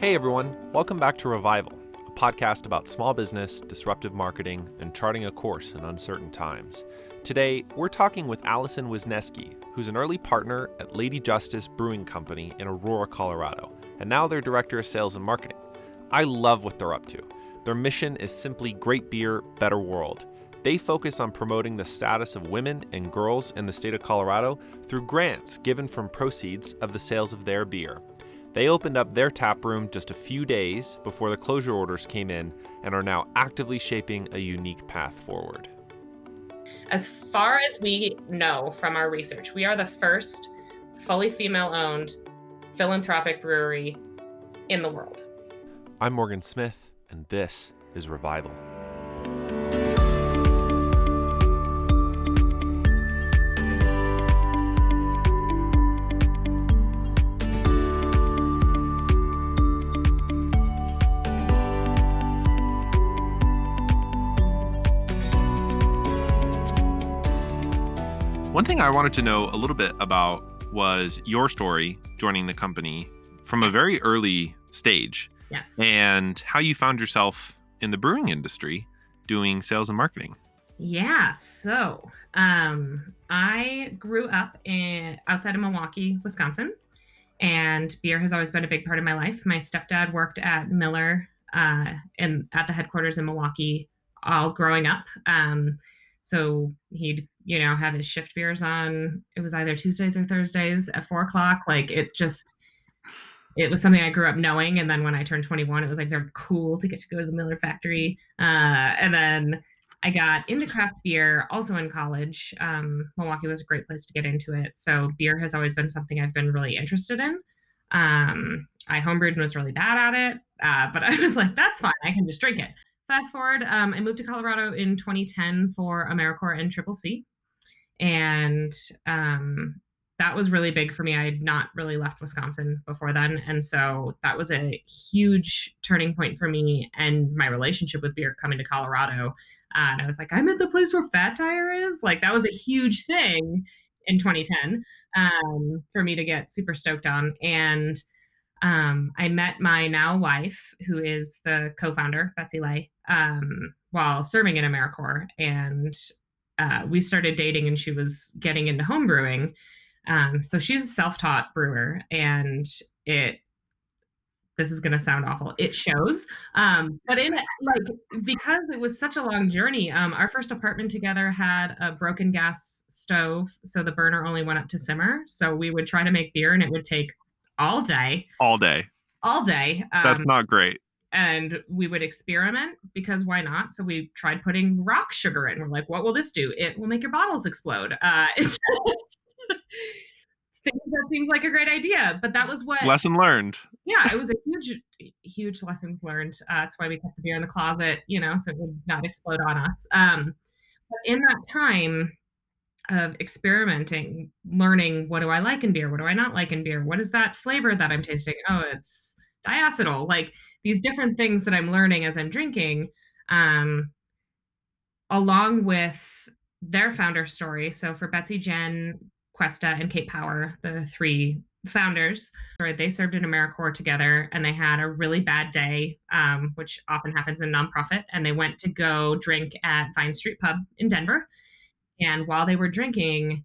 Hey everyone, welcome back to Revival, a podcast about small business, disruptive marketing, and charting a course in uncertain times. Today, we're talking with Allison Wisneski, who's an early partner at Lady Justice Brewing Company in Aurora, Colorado, and now their director of sales and marketing. I love what they're up to. Their mission is simply great beer, better world. They focus on promoting the status of women and girls in the state of Colorado through grants given from proceeds of the sales of their beer. They opened up their tap room just a few days before the closure orders came in and are now actively shaping a unique path forward. As far as we know from our research, we are the first fully female owned philanthropic brewery in the world. I'm Morgan Smith, and this is Revival. Thing I wanted to know a little bit about was your story joining the company from a very early stage. Yes. And how you found yourself in the brewing industry doing sales and marketing. Yeah, so um, I grew up in outside of Milwaukee, Wisconsin, and beer has always been a big part of my life. My stepdad worked at Miller uh, in at the headquarters in Milwaukee all growing up. Um, so he'd, you know, have his shift beers on. It was either Tuesdays or Thursdays at four o'clock. Like it just, it was something I grew up knowing. And then when I turned 21, it was like very cool to get to go to the Miller factory. Uh, and then I got into craft beer also in college. Um, Milwaukee was a great place to get into it. So beer has always been something I've been really interested in. Um, I homebrewed and was really bad at it, uh, but I was like, that's fine. I can just drink it fast forward, um, I moved to Colorado in 2010 for AmeriCorps and Triple C. And um, that was really big for me. I had not really left Wisconsin before then. And so that was a huge turning point for me and my relationship with beer coming to Colorado. Uh, and I was like, I'm at the place where Fat Tire is. Like, that was a huge thing in 2010 um, for me to get super stoked on. And um, I met my now wife, who is the co-founder, Betsy Lay, um, while serving in AmeriCorps, and uh, we started dating, and she was getting into home brewing. Um, so she's a self-taught brewer, and it this is going to sound awful it shows um, but in like because it was such a long journey um, our first apartment together had a broken gas stove so the burner only went up to simmer so we would try to make beer and it would take all day. All day. All day. Um, That's not great. And we would experiment because why not? So we tried putting rock sugar in. We're like, what will this do? It will make your bottles explode. Uh, it's just that seems like a great idea, but that was what lesson learned. Yeah, it was a huge, huge lessons learned. Uh, that's why we kept the beer in the closet, you know, so it would not explode on us. Um, but in that time, of experimenting, learning what do I like in beer? What do I not like in beer? What is that flavor that I'm tasting? Oh, it's diacetyl. Like these different things that I'm learning as I'm drinking, um, along with their founder story. So for Betsy Jen, Cuesta, and Kate Power, the three founders, right? they served in AmeriCorps together and they had a really bad day, um, which often happens in nonprofit. And they went to go drink at Vine Street Pub in Denver and while they were drinking,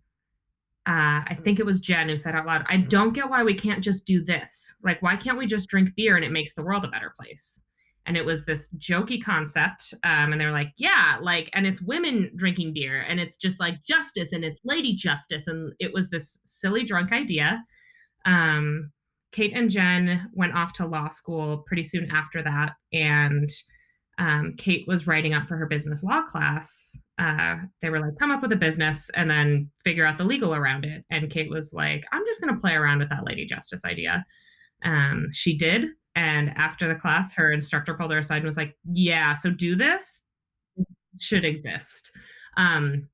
uh, I think it was Jen who said out loud, I don't get why we can't just do this. Like, why can't we just drink beer and it makes the world a better place? And it was this jokey concept. Um, and they're like, yeah, like, and it's women drinking beer and it's just like justice and it's lady justice. And it was this silly drunk idea. Um, Kate and Jen went off to law school pretty soon after that. And um, Kate was writing up for her business law class, uh, they were like, come up with a business and then figure out the legal around it. And Kate was like, I'm just going to play around with that Lady Justice idea. Um, she did. And after the class, her instructor pulled her aside and was like, yeah, so do this should exist. Um,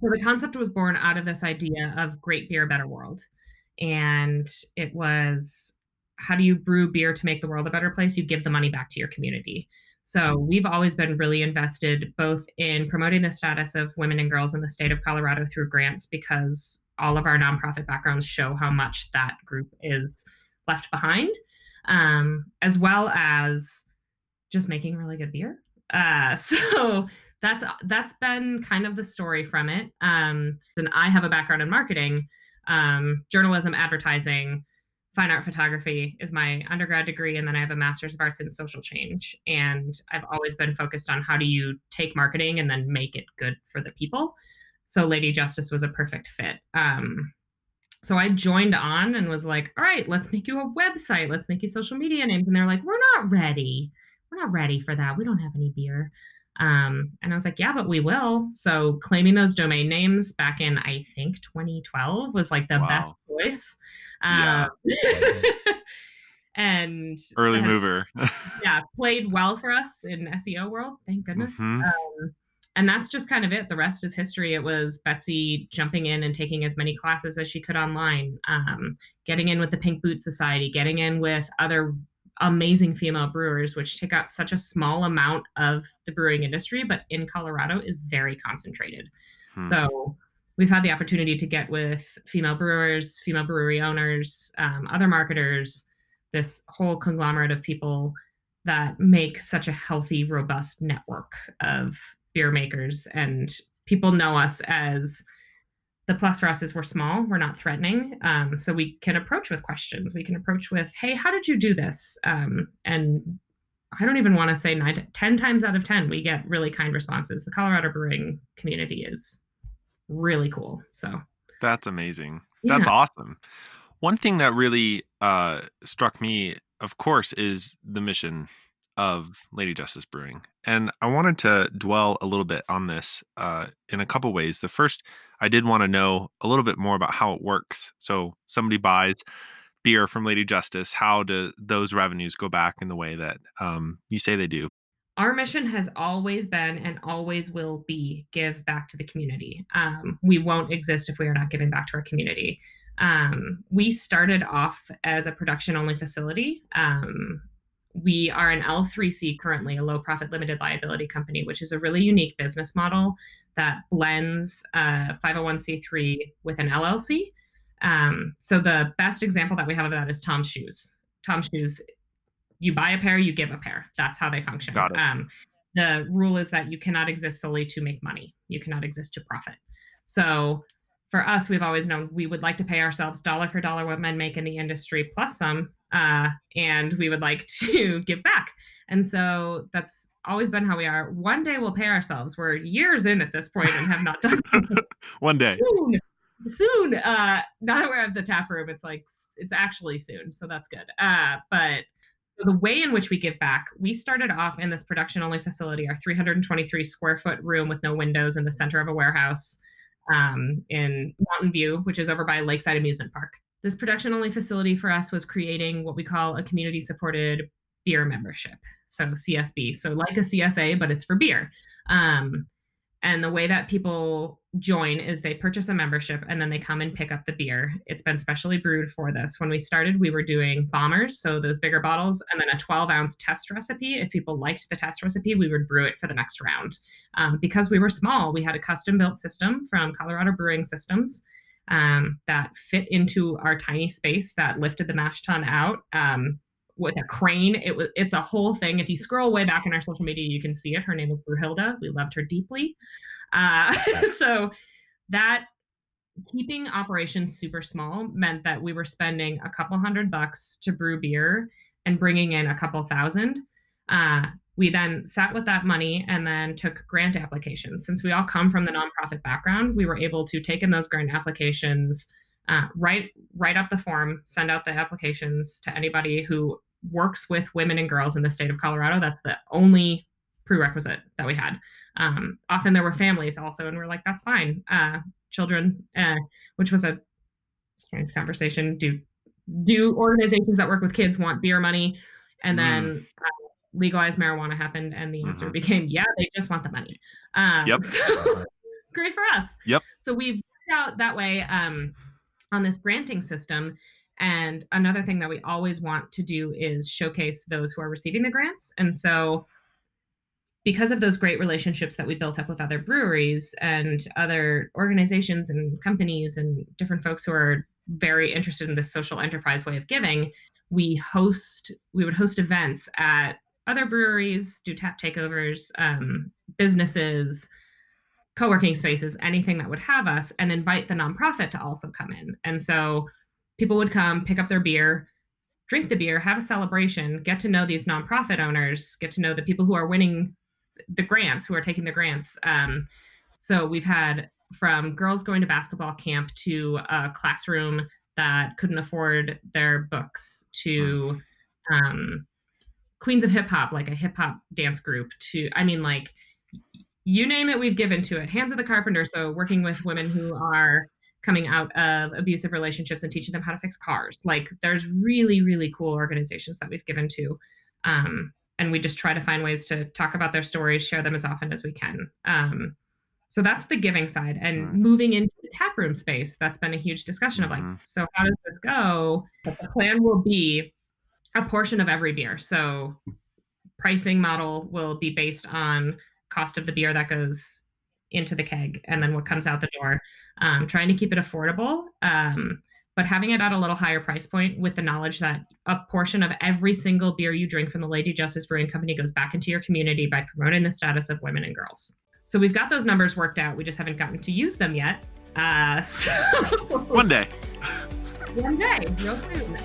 so the concept was born out of this idea of great beer, better world. And it was how do you brew beer to make the world a better place? You give the money back to your community. So we've always been really invested both in promoting the status of women and girls in the state of Colorado through grants because all of our nonprofit backgrounds show how much that group is left behind. um, as well as just making really good beer. Uh, so that's that's been kind of the story from it. Um, and I have a background in marketing, um, journalism, advertising, fine art photography is my undergrad degree, and then I have a master's of arts in social change. And I've always been focused on how do you take marketing and then make it good for the people. So Lady Justice was a perfect fit. Um, so I joined on and was like, all right, let's make you a website. Let's make you social media names. And they're like, we're not ready. We're not ready for that. We don't have any beer. Um, and I was like, yeah, but we will. So claiming those domain names back in, I think 2012 was like the wow. best choice. Uh, yeah. and early mover. yeah, played well for us in SEO world. Thank goodness. Mm-hmm. Um, and that's just kind of it. The rest is history. It was Betsy jumping in and taking as many classes as she could online, um, getting in with the Pink Boot Society, getting in with other amazing female brewers, which take up such a small amount of the brewing industry, but in Colorado is very concentrated. Hmm. So we've had the opportunity to get with female brewers, female brewery owners, um, other marketers, this whole conglomerate of people that make such a healthy, robust network of beer makers. And people know us as the plus for us is we're small, we're not threatening. Um, so we can approach with questions. We can approach with, hey, how did you do this? Um, and I don't even want to say nine, 10 times out of 10, we get really kind responses. The Colorado brewing community is really cool. So that's amazing. Yeah. That's awesome. One thing that really uh, struck me, of course, is the mission of Lady Justice Brewing. And I wanted to dwell a little bit on this uh, in a couple ways. The first, I did want to know a little bit more about how it works. So somebody buys beer from Lady Justice. How do those revenues go back in the way that um, you say they do? Our mission has always been and always will be give back to the community. Um, we won't exist if we are not giving back to our community. Um, we started off as a production only facility. Um, we are an L3C currently, a low profit limited liability company, which is a really unique business model that blends uh, 501c3 with an LLC. Um, so the best example that we have of that is Tom's Shoes. Tom's Shoes, you buy a pair, you give a pair. That's how they function. Got it. Um, the rule is that you cannot exist solely to make money. You cannot exist to profit. So for us, we've always known we would like to pay ourselves dollar for dollar what men make in the industry plus some uh, and we would like to give back. And so that's always been how we are. One day we'll pay ourselves. We're years in at this point and have not done one day. Soon. Soon. Uh now that we're at the tap room, it's like it's actually soon. So that's good. Uh but so the way in which we give back, we started off in this production only facility, our 323 square foot room with no windows in the center of a warehouse um, in Mountain View, which is over by Lakeside Amusement Park this production only facility for us was creating what we call a community supported beer membership. So CSB. So like a CSA, but it's for beer. Um, and the way that people join is they purchase a membership and then they come and pick up the beer. It's been specially brewed for this. When we started, we were doing bombers, so those bigger bottles, and then a 12 ounce test recipe. If people liked the test recipe, we would brew it for the next round. Um, because we were small, we had a custom built system from Colorado Brewing Systems um, that fit into our tiny space that lifted the mash tun out um, with a crane. It was it's a whole thing. If you scroll way back in our social media, you can see it. Her name is Bruhilda. We loved her deeply. Uh, so that keeping operations super small meant that we were spending a couple hundred bucks to brew beer and bringing in a couple thousand. Uh, we then sat with that money and then took grant applications. Since we all come from the nonprofit background, we were able to take in those grant applications, uh, write write up the form, send out the applications to anybody who works with women and girls in the state of Colorado. That's the only prerequisite that we had. Um, often there were families also, and we're like, that's fine. Uh, children, uh, which was a strange conversation. Do do organizations that work with kids want beer money? And then mm. uh, legalized marijuana happened, and the answer mm-hmm. became, yeah, they just want the money. Um, yep. So great for us. Yep. So we've worked out that way um, on this granting system. And another thing that we always want to do is showcase those who are receiving the grants. And so, because of those great relationships that we built up with other breweries and other organizations and companies and different folks who are very interested in this social enterprise way of giving, we host we would host events at other breweries, do tap takeovers, um, businesses, co-working spaces, anything that would have us, and invite the nonprofit to also come in. And so people would come, pick up their beer, drink the beer, have a celebration, get to know these nonprofit owners, get to know the people who are winning the grants, who are taking the grants. Um, so we've had from girls going to basketball camp to a classroom that couldn't afford their books to um, queens of hip hop, like a hip hop dance group. To I mean, like you name it, we've given to it. Hands of the Carpenter. So working with women who are coming out of abusive relationships and teaching them how to fix cars. Like there's really, really cool organizations that we've given to. Um, and we just try to find ways to talk about their stories, share them as often as we can. Um, so that's the giving side. And moving into the tap room space, that's been a huge discussion mm-hmm. of like, mm-hmm. so how does this go? But the plan will be a portion of every beer. So pricing model will be based on cost of the beer that goes into the keg and then what comes out the door. Um, trying to keep it affordable, um, but having it at a little higher price point with the knowledge that a portion of every single beer you drink from the Lady Justice Brewing Company goes back into your community by promoting the status of women and girls. So we've got those numbers worked out. We just haven't gotten to use them yet. Uh, so One day. One day, real soon.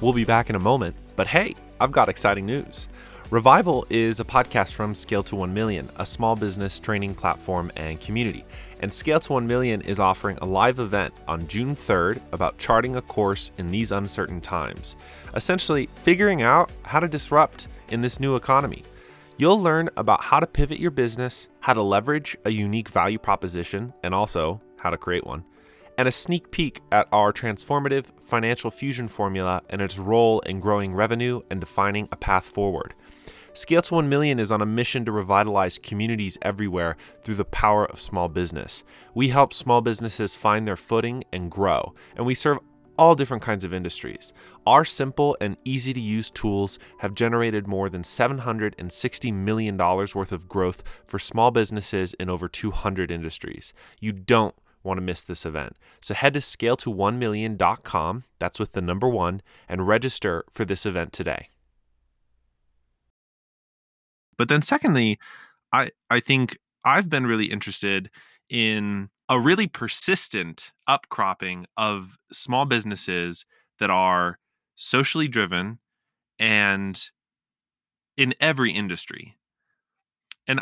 We'll be back in a moment, but hey, I've got exciting news. Revival is a podcast from Scale to 1 Million, a small business training platform and community. And Scale to 1 Million is offering a live event on June 3rd about charting a course in these uncertain times, essentially figuring out how to disrupt in this new economy. You'll learn about how to pivot your business, how to leverage a unique value proposition, and also how to create one, and a sneak peek at our transformative financial fusion formula and its role in growing revenue and defining a path forward. Scale to 1 Million is on a mission to revitalize communities everywhere through the power of small business. We help small businesses find their footing and grow, and we serve all different kinds of industries. Our simple and easy to use tools have generated more than $760 million worth of growth for small businesses in over 200 industries. You don't want to miss this event. So head to scale to 1million.com, that's with the number one, and register for this event today. But then secondly, I I think I've been really interested in a really persistent upcropping of small businesses that are socially driven and in every industry. And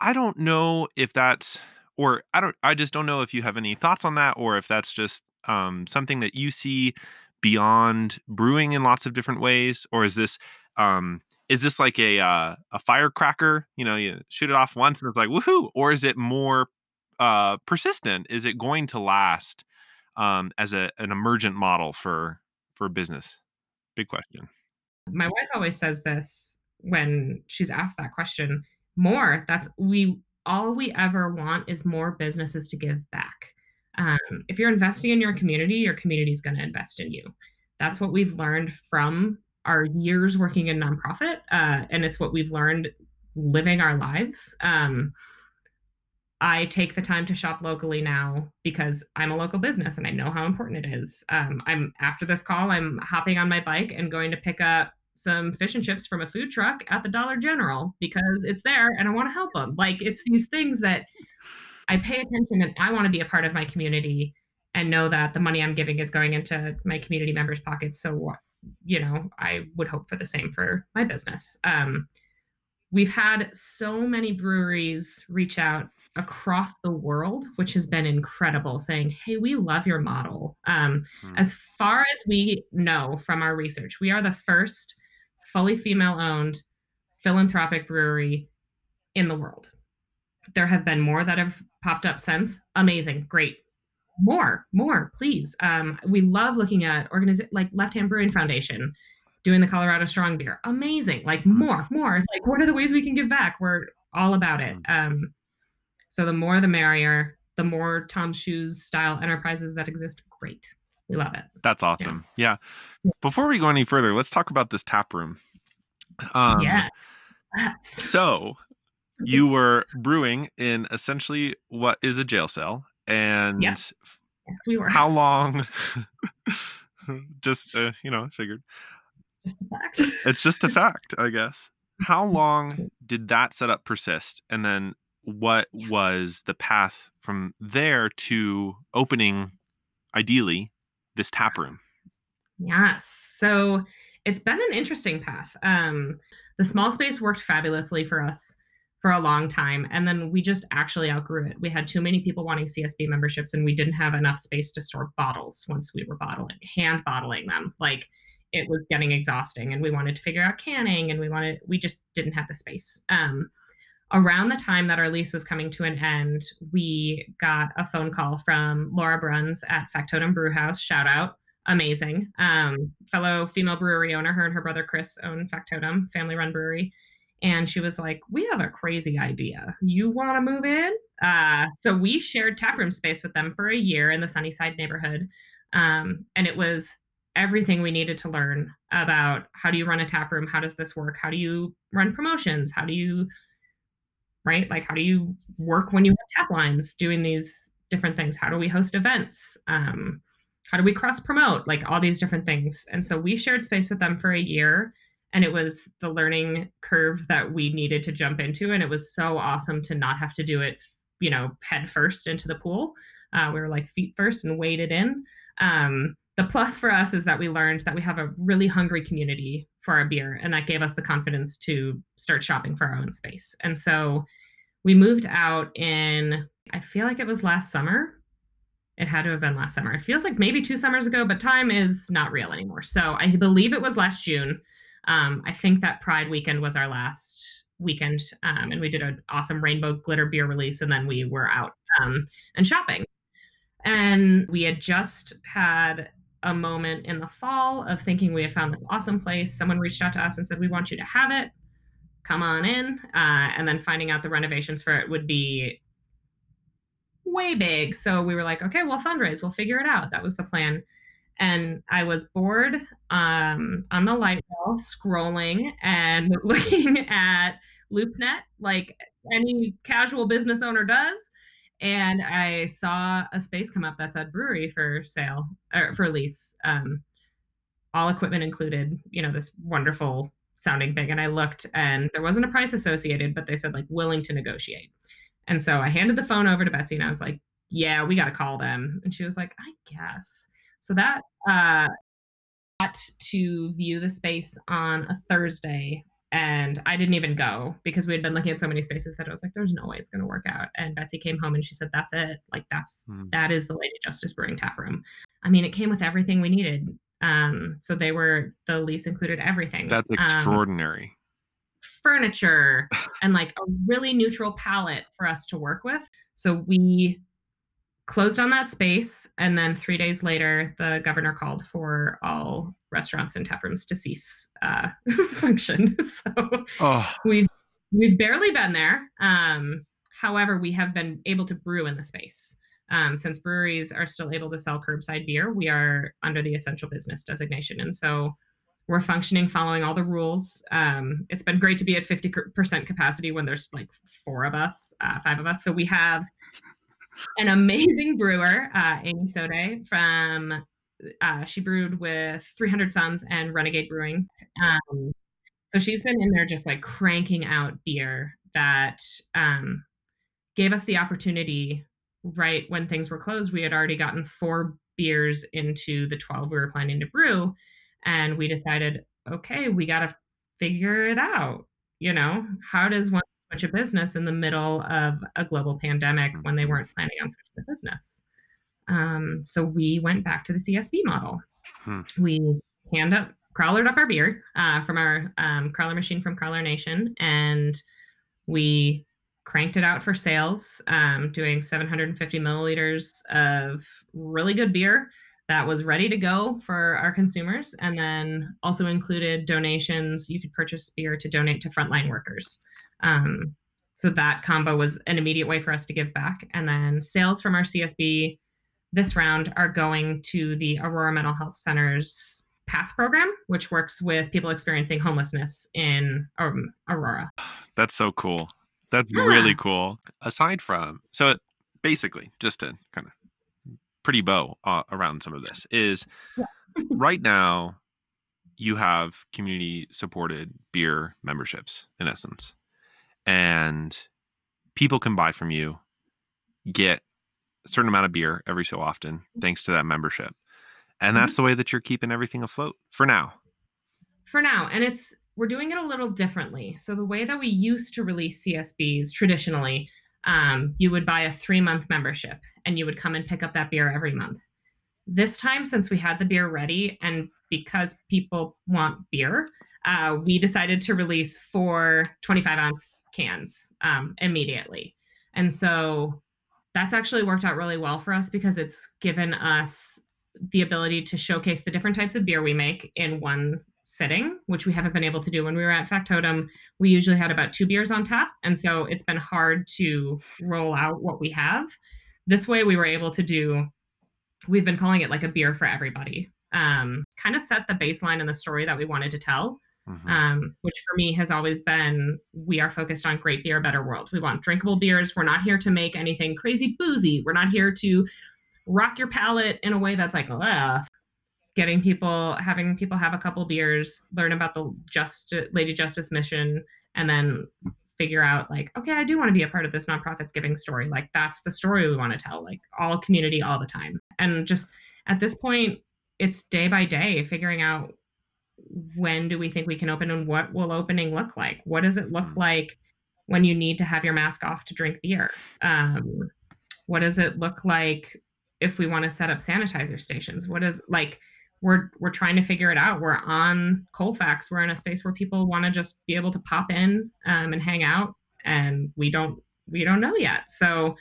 I don't know if that's or I don't I just don't know if you have any thoughts on that or if that's just um, something that you see beyond brewing in lots of different ways or is this um, is this like a uh, a firecracker? You know, you shoot it off once and it's like woohoo, or is it more uh, persistent? Is it going to last um, as a an emergent model for for business? Big question. My wife always says this when she's asked that question. More. That's we all we ever want is more businesses to give back. Um, if you're investing in your community, your community is going to invest in you. That's what we've learned from our years working in nonprofit, uh, and it's what we've learned living our lives. Um, I take the time to shop locally now because I'm a local business and I know how important it is. Um, I'm after this call, I'm hopping on my bike and going to pick up some fish and chips from a food truck at the Dollar General because it's there and I want to help them. Like it's these things that I pay attention and I want to be a part of my community and know that the money I'm giving is going into my community members' pockets. So you know, I would hope for the same for my business. Um, we've had so many breweries reach out across the world, which has been incredible, saying, Hey, we love your model. Um, hmm. As far as we know from our research, we are the first fully female owned philanthropic brewery in the world. There have been more that have popped up since. Amazing, great more, more, please. Um, we love looking at organiz- like Left Hand Brewing Foundation doing the Colorado Strong Beer. Amazing. Like more, more. Like what are the ways we can give back? We're all about it. Mm. Um, so the more the merrier. The more Tom Shoes style enterprises that exist, great. We love it. That's awesome. Yeah. yeah. Before we go any further, let's talk about this tap room. Um, yeah. so you were brewing in essentially what is a jail cell and Yes, we were. How long? just uh, you know, figured. Just a fact. It's just a fact, I guess. How long did that setup persist? And then what was the path from there to opening ideally this tap room? Yes. So it's been an interesting path. Um, the small space worked fabulously for us for a long time. And then we just actually outgrew it. We had too many people wanting CSB memberships and we didn't have enough space to store bottles once we were bottling, hand bottling them. Like it was getting exhausting and we wanted to figure out canning and we wanted, we just didn't have the space. Um, around the time that our lease was coming to an end, we got a phone call from Laura Bruns at Factotum Brewhouse. Shout out. Amazing. Um, fellow female brewery owner, her and her brother Chris own Factotum, family run brewery and she was like, "We have a crazy idea. You want to move in?" Uh, so we shared taproom space with them for a year in the Sunnyside neighborhood, um, and it was everything we needed to learn about how do you run a taproom, how does this work, how do you run promotions, how do you right? Like how do you work when you have tap lines doing these different things? How do we host events? Um, how do we cross promote? Like all these different things. And so we shared space with them for a year and it was the learning curve that we needed to jump into and it was so awesome to not have to do it you know head first into the pool. Uh, we were like feet first and waded in. Um, the plus for us is that we learned that we have a really hungry community for our beer and that gave us the confidence to start shopping for our own space. And so we moved out in i feel like it was last summer it had to have been last summer it feels like maybe two summers ago but time is not real anymore so i believe it was last june um, I think that Pride weekend was our last weekend, um, and we did an awesome rainbow glitter beer release, and then we were out um, and shopping. And we had just had a moment in the fall of thinking we had found this awesome place. Someone reached out to us and said, "We want you to have it. Come on in." Uh, and then finding out the renovations for it would be way big. So we were like, "Okay, we'll fundraise. We'll figure it out." That was the plan and I was bored um, on the light wall, scrolling and looking at LoopNet, like any casual business owner does. And I saw a space come up that said brewery for sale or for lease, um, all equipment included. You know, this wonderful sounding thing. And I looked, and there wasn't a price associated, but they said like willing to negotiate. And so I handed the phone over to Betsy, and I was like, "Yeah, we got to call them." And she was like, "I guess." So that uh, got to view the space on a Thursday, and I didn't even go because we had been looking at so many spaces that I was like, "There's no way it's going to work out." And Betsy came home and she said, "That's it. Like that's mm. that is the Lady Justice Brewing Tap Room." I mean, it came with everything we needed. Um, so they were the lease included everything. That's um, extraordinary. Um, furniture and like a really neutral palette for us to work with. So we closed on that space and then three days later the governor called for all restaurants and tap rooms to cease uh, function so oh. we've we've barely been there um, however we have been able to brew in the space um, since breweries are still able to sell curbside beer we are under the essential business designation. And so we're functioning following all the rules. Um, it's been great to be at 50% capacity when there's like four of us uh, five of us. So we have an amazing brewer, uh, Amy Sode from uh, she brewed with 300 Suns and Renegade Brewing. Um, so she's been in there just like cranking out beer that um, gave us the opportunity right when things were closed. We had already gotten four beers into the 12 we were planning to brew. And we decided, okay, we got to figure it out. You know, how does one switch a business in the middle of a global pandemic when they weren't planning on switching the business. Um, so we went back to the CSB model. Hmm. We hand up, crowlered up our beer uh, from our um, crowler machine from Crowler Nation, and we cranked it out for sales, um, doing 750 milliliters of really good beer that was ready to go for our consumers, and then also included donations. You could purchase beer to donate to frontline workers. Um, so that combo was an immediate way for us to give back. And then sales from our CSB this round are going to the Aurora Mental Health Center's PATH program, which works with people experiencing homelessness in um, Aurora. That's so cool. That's yeah. really cool. Aside from, so basically, just to kind of pretty bow uh, around some of this is Yeah. right now you have community supported beer memberships in essence and people can buy from you get a certain amount of beer every so often thanks to that membership and Mhm. that's the way that you're keeping everything afloat for now for now and it's we're doing it a little differently. So the way that we used to release csbs traditionally um, you would buy a three month membership and you would come and pick up that beer every month. This time since we had the beer ready and because people want beer uh, we decided to release four 25 ounce cans um, immediately. And so that's actually worked out really well for us because it's given us the ability to showcase the different types of beer we make in one sitting, which we haven't been able to do when we were at Factotum. We usually had about two beers on tap, and so it's been hard to roll out what we have. This way, we were able to do. We've been calling it like a beer for everybody. Um, kind of set the baseline and the story that we wanted to tell, Mhm. um, which for me has always been we are focused on great beer, better world. We want drinkable beers. We're not here to make anything crazy boozy. We're not here to rock your palate in a way that's like, Ugh. Getting people, having people have a couple beers, learn about the just Lady Justice mission, and then figure out like, okay, I do want to be a part of this nonprofits giving story. Like that's the story we want to tell, like all community all the time. And just at this point, it's day by day figuring out when do we think we can open and what will opening look like? What does it look Mm. like when you need to have your mask off to drink beer? Um, what does it look like if we want to set up sanitizer stations? What is like we're we're trying to figure it out. We're on Colfax. We're in a space where people want to just be able to pop in um, and hang out, and we don't we don't know yet. So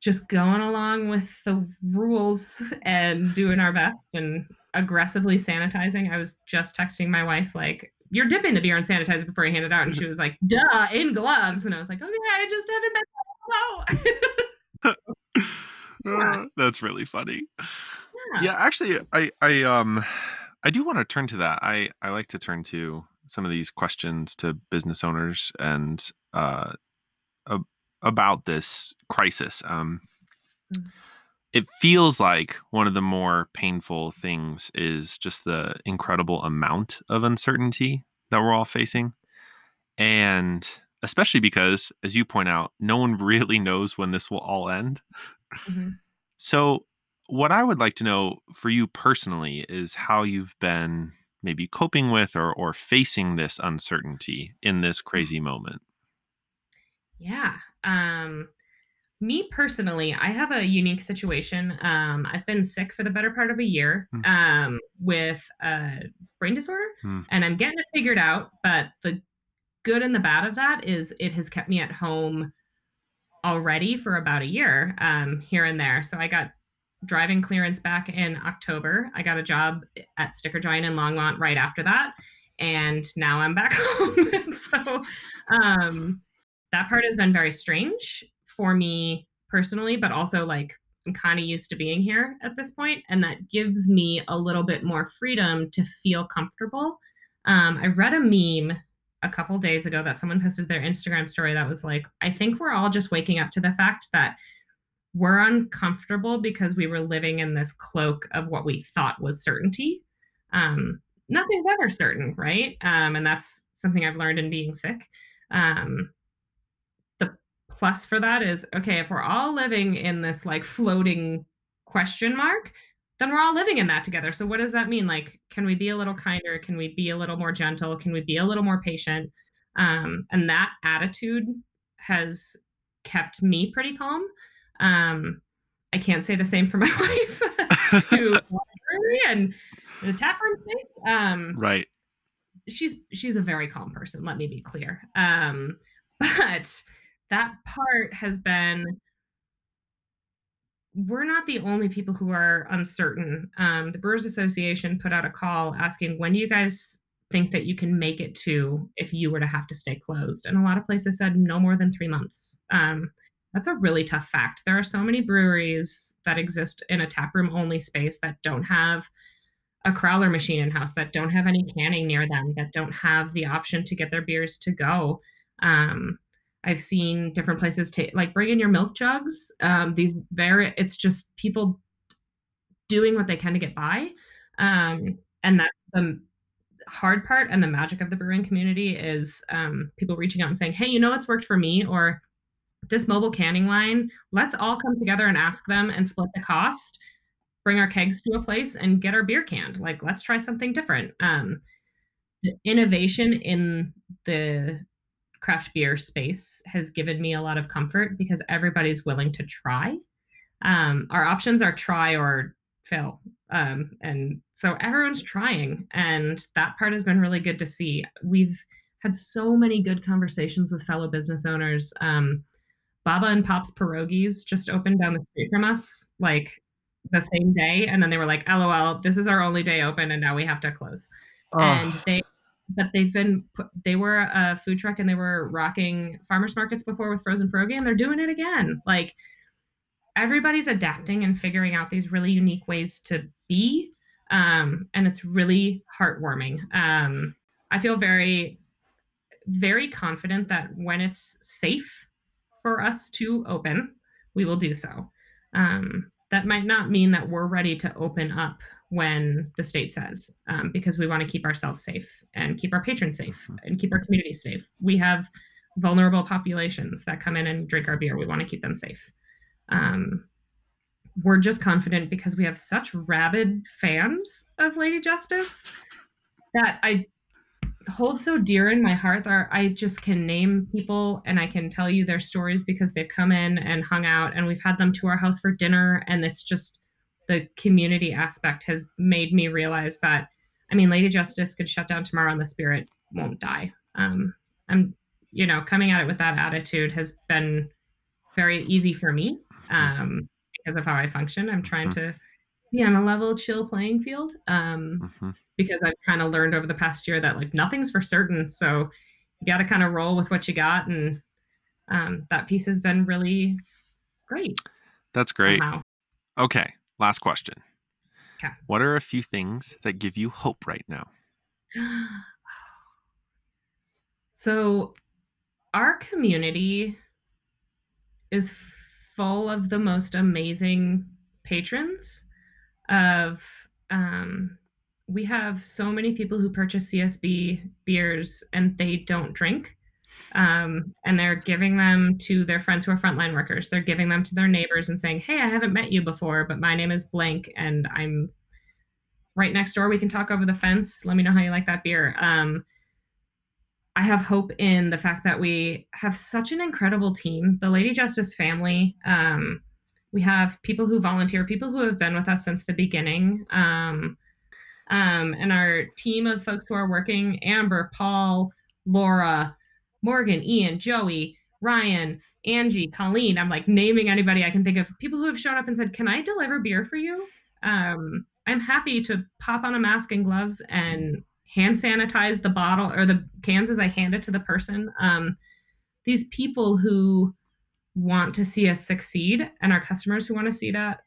just going along with the rules and doing our best and aggressively sanitizing. I was just texting my wife like, "You're dipping the beer in sanitizer before you hand it out," and she was like, "Duh, in gloves." And I was like, "Okay, I just haven't been." Uh, that's really funny yeah. yeah actually i i um i do want to turn to that i i like to turn to some of these questions to business owners and uh ab- about this crisis um Mm. it feels like one of the more painful things is just the incredible amount of uncertainty that we're all facing and especially because as you point out no one really knows when this will all end Mhm. so, what I would like to know for you personally is how you've been maybe coping with or, or facing this uncertainty in this crazy moment. Yeah. Um, me personally, I have a unique situation. Um, I've been sick for the better part of a year Mm. um, with a brain disorder, Mm. and I'm getting it figured out. But the good and the bad of that is it has kept me at home already for about a year um, here and there. So I got driving clearance back in October. I got a job at StickerGiant in Longmont right after that. And now I'm back home. So um, that part has been very strange for me personally, but also like I'm kind of used to being here at this point, and that gives me a little bit more freedom to feel comfortable. Um, I read a meme a couple days ago that someone posted their Instagram story that was like, I think we're all just waking up to the fact that we're uncomfortable because we were living in this cloak of what we thought was certainty. Um, nothing's ever certain, right? Um, and that's something I've learned in being sick. Um, the plus for that is okay, if we're all living in this like floating question mark, then we're all living in that together. So what does that mean? Like, can we be a little kinder? Can we be a little more gentle? Can we be a little more patient? Um, and that attitude has kept me pretty calm. Um, I can't say the same for my wife, who and the tap room space. Um, right. she's she's a very calm person let me be clear um but that part has been we're not the only people who are uncertain um the brewers association put out a call asking when do you guys think that you can make it to if you were to have to stay closed and a lot of places said no more than three months um that's a really tough fact there are so many breweries that exist in a tap room only space that don't have a crowler machine in house that don't have any canning near them that don't have the option to get their beers to go um, i've seen different places take like bring in your milk jugs um, these very it's just people doing what they can to get by. Um, and that's the hard part and the magic of the brewing community is um, people reaching out and saying, "Hey, you know what's worked for me?" or "This mobile canning line, let's all come together and ask them and split the cost, bring our kegs to a place and get our beer canned. Like, let's try something different." Um, innovation in the craft beer space has given me a lot of comfort because everybody's willing to try. Um, our options are try or fail. Um, and so everyone's trying, and that part has been really good to see. We've had so many good conversations with fellow business owners. Um, Baba and Pop's Pierogies just opened down the street from us, like the same day, and then they were like, "LOL, this is our only day open, and now we have to close." Oh. And they, but they've been, they were a food truck, and they were rocking farmers markets before with frozen pierogi, and they're doing it again. Like everybody's adapting and figuring out these really unique ways to be um, and it's really heartwarming um, i feel very very confident that when it's safe for us to open we will do so. Um, that might not mean that we're ready to open up when the state says um, because we want to keep ourselves safe and keep our patrons safe mm-hmm. and keep our community safe. We have vulnerable populations that come in and drink our beer. We want to keep them safe. Um, we're just confident because we have such rabid fans of Lady Justice that I hold so dear in my heart that I just can name people and I can tell you their stories because they've come in and hung out and we've had them to our house for dinner and it's just the community aspect has made me realize that I mean Lady Justice could shut down tomorrow and the spirit won't die. Um I'm you know coming at it with that attitude has been very easy for me um, because of how I function. I'm trying mm-hmm. to be on a level chill playing field um, mm-hmm. because I've kind of learned over the past year that like nothing's for certain. So you got to kind of roll with what you got. And um, that piece has been really great. That's great. Somehow. Okay. Last question. Okay. What are a few things that give you hope right now? so, our community is full of the most amazing patrons of um, we have so many people who purchase CSB beers and they don't drink. Um, and they're giving them to their friends who are frontline workers. They're giving them to their neighbors and saying, Hey, I haven't met you before, but my name is blank and I'm right next door. We can talk over the fence. Let me know how you like that beer. Um, I have hope in the fact that we have such an incredible team. The Lady Justice family. Um, we have people who volunteer, people who have been with us since the beginning. Um, um, and our team of folks who are working Amber, Paul, Laura, Morgan, Ian, Joey, Ryan, Angie, Colleen. I'm like naming anybody I can think of. People who have shown up and said, Can I deliver beer for you? Um, I'm happy to pop on a mask and gloves and hand sanitize the bottle or the cans as I hand it to the person. Um, these people who want to see us succeed and our customers who want to see that,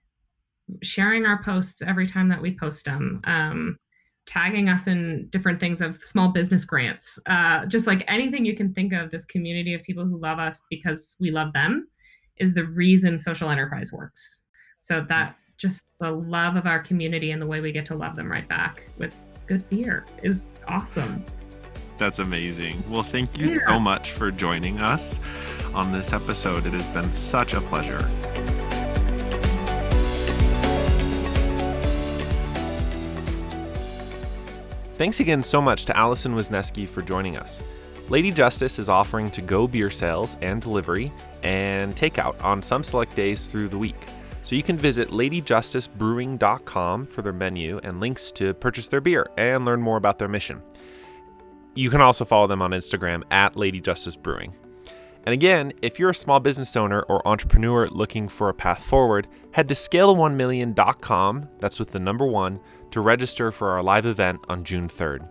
sharing our posts every time that we post them, um, tagging us in different things of small business grants, uh, just like anything you can think of, this community of people who love us because we love them is the reason social enterprise works. So that just the love of our community and the way we get to love them right back with good beer is awesome. That's amazing. Well, thank you yeah. so much for joining us on this episode. It has been such a pleasure. Thanks again so much to Allison Wisneski for joining us. Lady Justice is offering to go beer sales and delivery and takeout on some select days through the week. So you can visit ladyjusticebrewing.com for their menu and links to purchase their beer and learn more about their mission. You can also follow them on Instagram at Lady Justice Brewing. And again, if you're a small business owner or entrepreneur looking for a path forward, head to scale1million.com, that's with the number one, to register for our live event on June 3rd.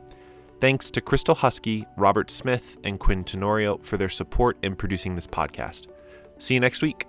Thanks to Crystal Husky, Robert Smith, and Quinn Tenorio for their support in producing this podcast. See you next week.